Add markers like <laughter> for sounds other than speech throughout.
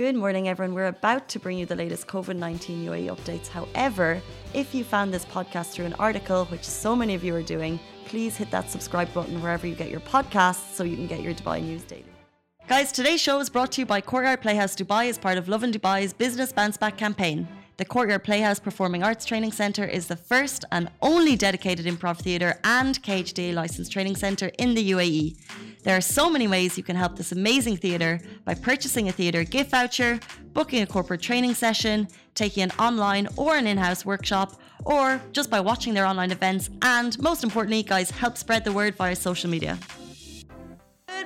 Good morning, everyone. We're about to bring you the latest COVID 19 UAE updates. However, if you found this podcast through an article, which so many of you are doing, please hit that subscribe button wherever you get your podcasts so you can get your Dubai news daily. Guys, today's show is brought to you by Courtyard Playhouse Dubai as part of Lovin Dubai's Business Bounce Back campaign. The Courtyard Playhouse Performing Arts Training Centre is the first and only dedicated improv theatre and KHDA licensed training centre in the UAE. There are so many ways you can help this amazing theatre by purchasing a theatre gift voucher, booking a corporate training session, taking an online or an in house workshop, or just by watching their online events, and most importantly, guys, help spread the word via social media.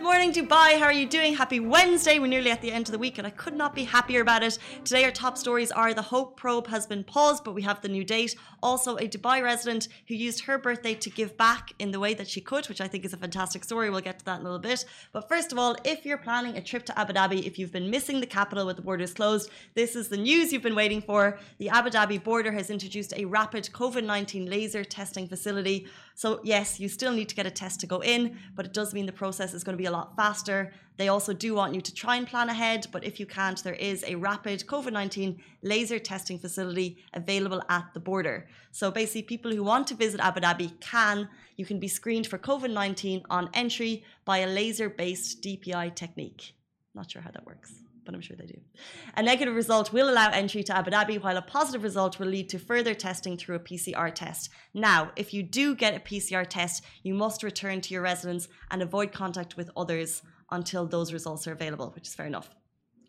Good morning, Dubai. How are you doing? Happy Wednesday. We're nearly at the end of the week, and I could not be happier about it. Today, our top stories are the Hope probe has been paused, but we have the new date. Also, a Dubai resident who used her birthday to give back in the way that she could, which I think is a fantastic story. We'll get to that in a little bit. But first of all, if you're planning a trip to Abu Dhabi, if you've been missing the capital with the borders closed, this is the news you've been waiting for. The Abu Dhabi border has introduced a rapid COVID 19 laser testing facility. So, yes, you still need to get a test to go in, but it does mean the process is going to be a lot faster. They also do want you to try and plan ahead, but if you can't, there is a rapid COVID 19 laser testing facility available at the border. So, basically, people who want to visit Abu Dhabi can, you can be screened for COVID 19 on entry by a laser based DPI technique. Not sure how that works but I'm sure they do. A negative result will allow entry to Abu Dhabi, while a positive result will lead to further testing through a PCR test. Now, if you do get a PCR test, you must return to your residence and avoid contact with others until those results are available, which is fair enough.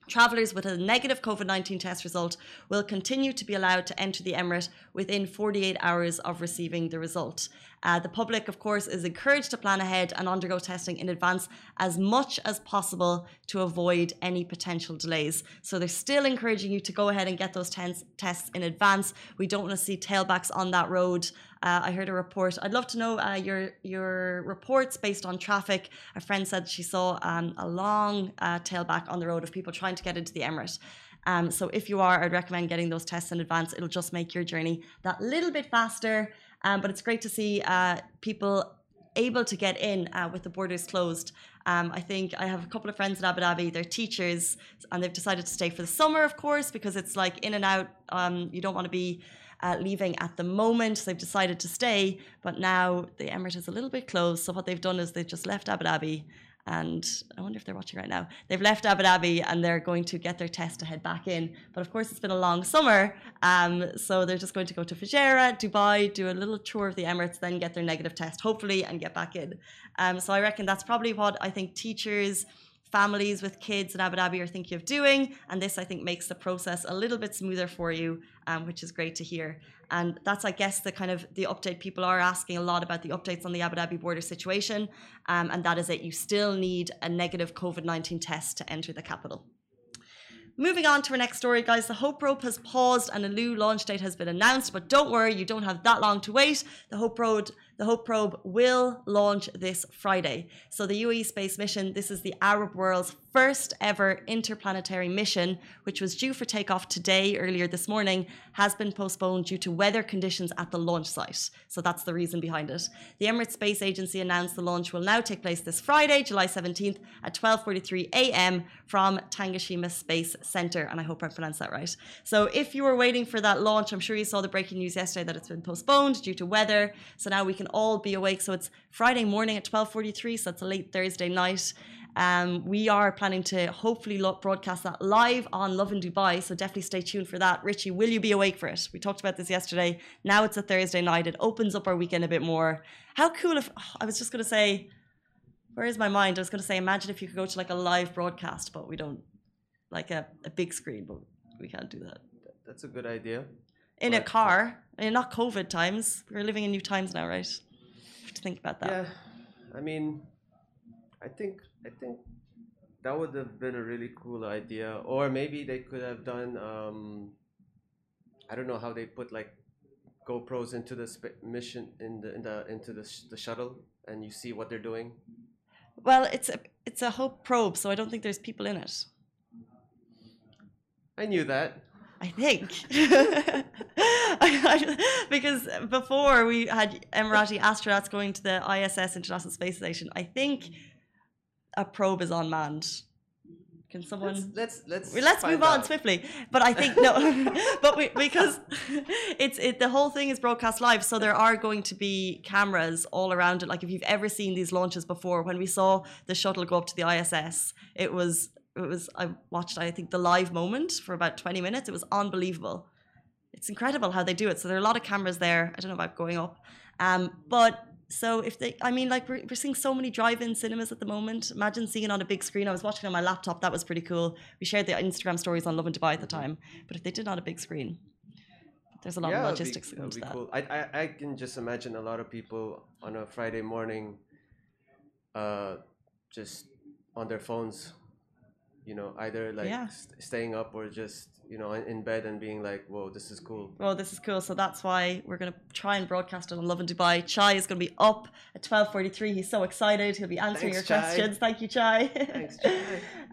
Travellers with a negative COVID 19 test result will continue to be allowed to enter the Emirate within 48 hours of receiving the result. Uh, the public, of course, is encouraged to plan ahead and undergo testing in advance as much as possible to avoid any potential delays. So they're still encouraging you to go ahead and get those tests in advance. We don't want to see tailbacks on that road. Uh, I heard a report. I'd love to know uh, your your reports based on traffic. A friend said she saw um, a long uh, tailback on the road of people trying to get into the Emirate. Um, so if you are, I'd recommend getting those tests in advance. It'll just make your journey that little bit faster. Um, but it's great to see uh, people able to get in uh, with the borders closed. Um, I think I have a couple of friends in Abu Dhabi. They're teachers, and they've decided to stay for the summer, of course, because it's like in and out. Um, you don't want to be uh, leaving at the moment. So they've decided to stay, but now the Emirate is a little bit closed. So what they've done is they've just left Abu Dhabi and I wonder if they're watching right now. They've left Abu Dhabi and they're going to get their test to head back in. But of course, it's been a long summer, um, so they're just going to go to Fujairah, Dubai, do a little tour of the Emirates, then get their negative test, hopefully, and get back in. Um, so I reckon that's probably what I think teachers families with kids in Abu Dhabi are thinking of doing. And this, I think, makes the process a little bit smoother for you, um, which is great to hear. And that's, I guess, the kind of the update people are asking a lot about the updates on the Abu Dhabi border situation. Um, and that is it. You still need a negative COVID 19 test to enter the capital. Moving on to our next story, guys. The Hope Probe has paused and a new launch date has been announced, but don't worry, you don't have that long to wait. The Hope Probe the Hope Probe will launch this Friday. So, the UAE space mission, this is the Arab world's first ever interplanetary mission, which was due for takeoff today, earlier this morning, has been postponed due to weather conditions at the launch site. So, that's the reason behind it. The Emirates Space Agency announced the launch will now take place this Friday, July 17th at 12:43 a.m. from Tanegashima Space Center, and I hope I pronounced that right. So, if you were waiting for that launch, I'm sure you saw the breaking news yesterday that it's been postponed due to weather. So now we can all be awake. So it's Friday morning at 12:43, so it's a late Thursday night. Um, we are planning to hopefully broadcast that live on Lovin Dubai, so definitely stay tuned for that. Richie, will you be awake for it? We talked about this yesterday. Now it's a Thursday night. It opens up our weekend a bit more. How cool if oh, I was just going to say, where is my mind? I was going to say, imagine if you could go to like a live broadcast, but we don't, like a, a big screen, but we can't do that. That's a good idea. In but, a car, I mean, not COVID times. We're living in new times now, right? Have to think about that. Yeah, I mean, I think I think that would have been a really cool idea, or maybe they could have done. Um, I don't know how they put like GoPros into the sp- mission in the in the into the, sh- the shuttle, and you see what they're doing. Well, it's a it's a Hope probe, so I don't think there's people in it. I knew that. I think. <laughs> because before we had Emirati astronauts going to the ISS, International Space Station, I think a probe is unmanned. Can someone let's let's let's find move on swiftly. But I think no, <laughs> <laughs> but we, because it's it the whole thing is broadcast live, so there are going to be cameras all around it. Like if you've ever seen these launches before, when we saw the shuttle go up to the ISS, it was it was I watched I think the live moment for about twenty minutes. It was unbelievable. It's incredible how they do it. So there are a lot of cameras there. I don't know about going up, um, but so if they, I mean, like we're, we're seeing so many drive-in cinemas at the moment. Imagine seeing it on a big screen. I was watching on my laptop. That was pretty cool. We shared the Instagram stories on Lovin Dubai at the time. But if they did on a big screen, there's a lot yeah, of be- logistics that it'd into be that. cool. I, I I can just imagine a lot of people on a Friday morning, uh, just on their phones, you know, either like Yeah. st- staying up or just you know in, in bed and being like, "Whoa, this is cool." Well, this is cool. So that's why we're going to try and broadcast it on Lovin Dubai. Chai is going to be up at 12.43. He's so excited. He'll be answering Thanks, your Chai. questions. Thank you, Chai. Thanks, Chai.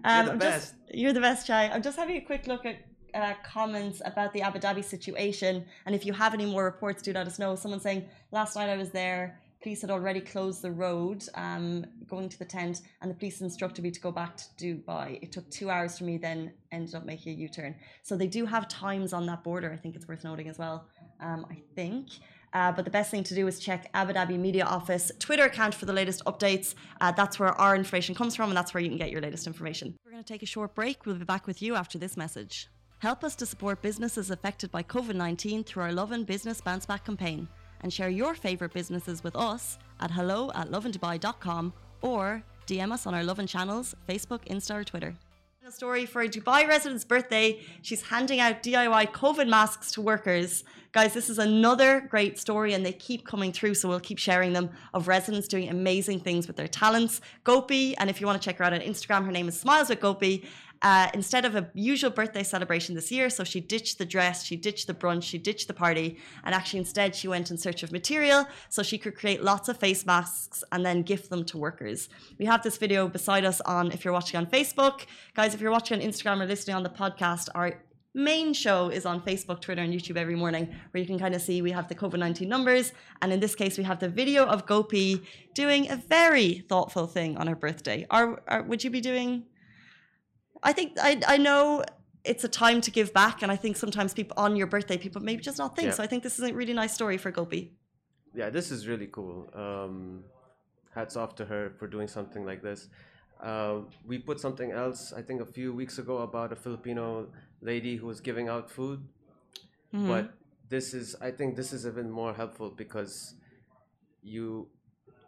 Um, <laughs> You're the best. Just, you're the best, Chai. I'm just having a quick look at uh, comments about the Abu Dhabi situation. And if you have any more reports, do let us know. Someone saying, last night I was there. Police had already closed the road um, going to the tent, and the police instructed me to go back to Dubai. It took two hours for me, then ended up making a U turn. So they do have times on that border. I think it's worth noting as well. Um, I think. Uh, but the best thing to do is check Abu Dhabi Media Office Twitter account for the latest updates. Uh, that's where our information comes from, and that's where you can get your latest information. We're going to take a short break. We'll be back with you after this message. Help us to support businesses affected by COVID 19 through our Lovin Business Bounce Back campaign. And share your favourite businesses with us at hello at lovindubai.com or DM us on our Lovin channels Facebook, Insta, or Twitter. A story for a Dubai resident's birthday. She's handing out DIY COVID masks to workers. Guys, this is another great story, and they keep coming through, so we'll keep sharing them of residents doing amazing things with their talents. Gopi, and if you want to check her out on Instagram, her name is Smiles with Gopi. Uh, instead of a usual birthday celebration this year, so she ditched the dress, she ditched the brunch, she ditched the party, and actually instead she went in search of material so she could create lots of face masks and then gift them to workers. We have this video beside us on if you're watching on Facebook. Guys, if you're watching on Instagram or listening on the podcast, our main show is on Facebook, Twitter, and YouTube every morning, where you can kind of see we have the COVID 19 numbers. And in this case, we have the video of Gopi doing a very thoughtful thing on her birthday. Are, are would you be doing? I think I, I know it's a time to give back, and I think sometimes people on your birthday, people maybe just not think. Yeah. So I think this is a really nice story for Gopi. yeah, this is really cool. Um, hats off to her for doing something like this. Uh, we put something else, I think, a few weeks ago about a Filipino lady who was giving out food. Mm-hmm. But this is, I think, this is even more helpful because you,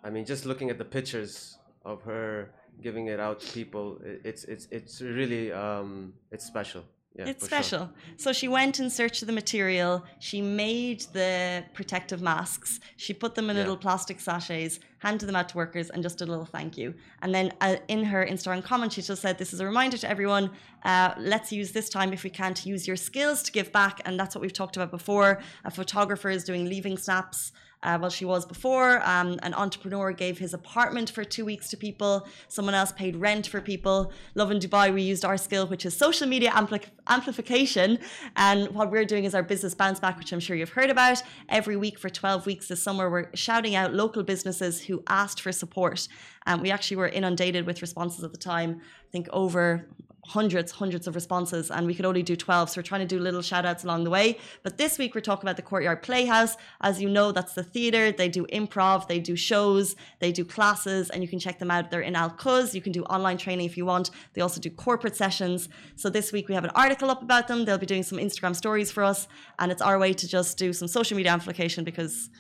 I mean, just looking at the pictures of her giving it out to people, it's it's it's really um, it's special. Yeah, It's for sure. special. So she went in search of the material. She made the protective masks. She put them in Yeah. little plastic sachets, handed them out to workers, and just a little thank you. And then uh, in her Instagram comment, she just said, "This is a reminder to everyone. Uh, let's use this time, if we can, to use your skills to give back." And that's what we've talked about before. A photographer is doing leaving snaps. Uh, well, she was before. Um, an entrepreneur gave his apartment for two weeks to people. Someone else paid rent for people. Lovin Dubai, we used our skill, which is social media ampli- amplification. And what we're doing is our business bounce back, which I'm sure you've heard about. Every week for 12 weeks this summer, we're shouting out local businesses who asked for support. Um, we actually were inundated with responses at the time. I think over hundreds, hundreds of responses, and we could only do 12. So we're trying to do little shout outs along the way. But this week we're talking about the Courtyard Playhouse. As you know, that's the theatre. They do improv, they do shows, they do classes, and you can check them out. They're in Al Quoz. You can do online training if you want. They also do corporate sessions. So this week we have an article up about them. They'll be doing some Instagram stories for us, and it's our way to just do some social media amplification because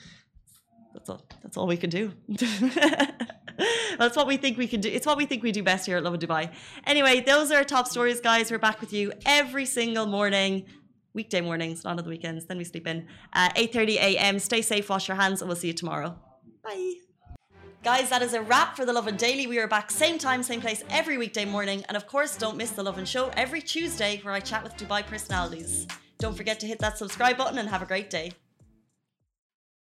that's all that's all we can do. <laughs> <laughs> that's what we think we can do. It's what we think we do best here at Lovin Dubai. Anyway, those are our top stories, guys. We're back with you every single morning. Weekday mornings, not on the weekends. Then we sleep in. Uh, 8.30 a.m. Stay safe, wash your hands, and we'll see you tomorrow. Bye. Guys, that is a wrap for the Lovin Daily. We are back same time, same place every weekday morning. And of course, don't miss the Lovin Show every Tuesday where I chat with Dubai personalities. Don't forget to hit that subscribe button and have a great day.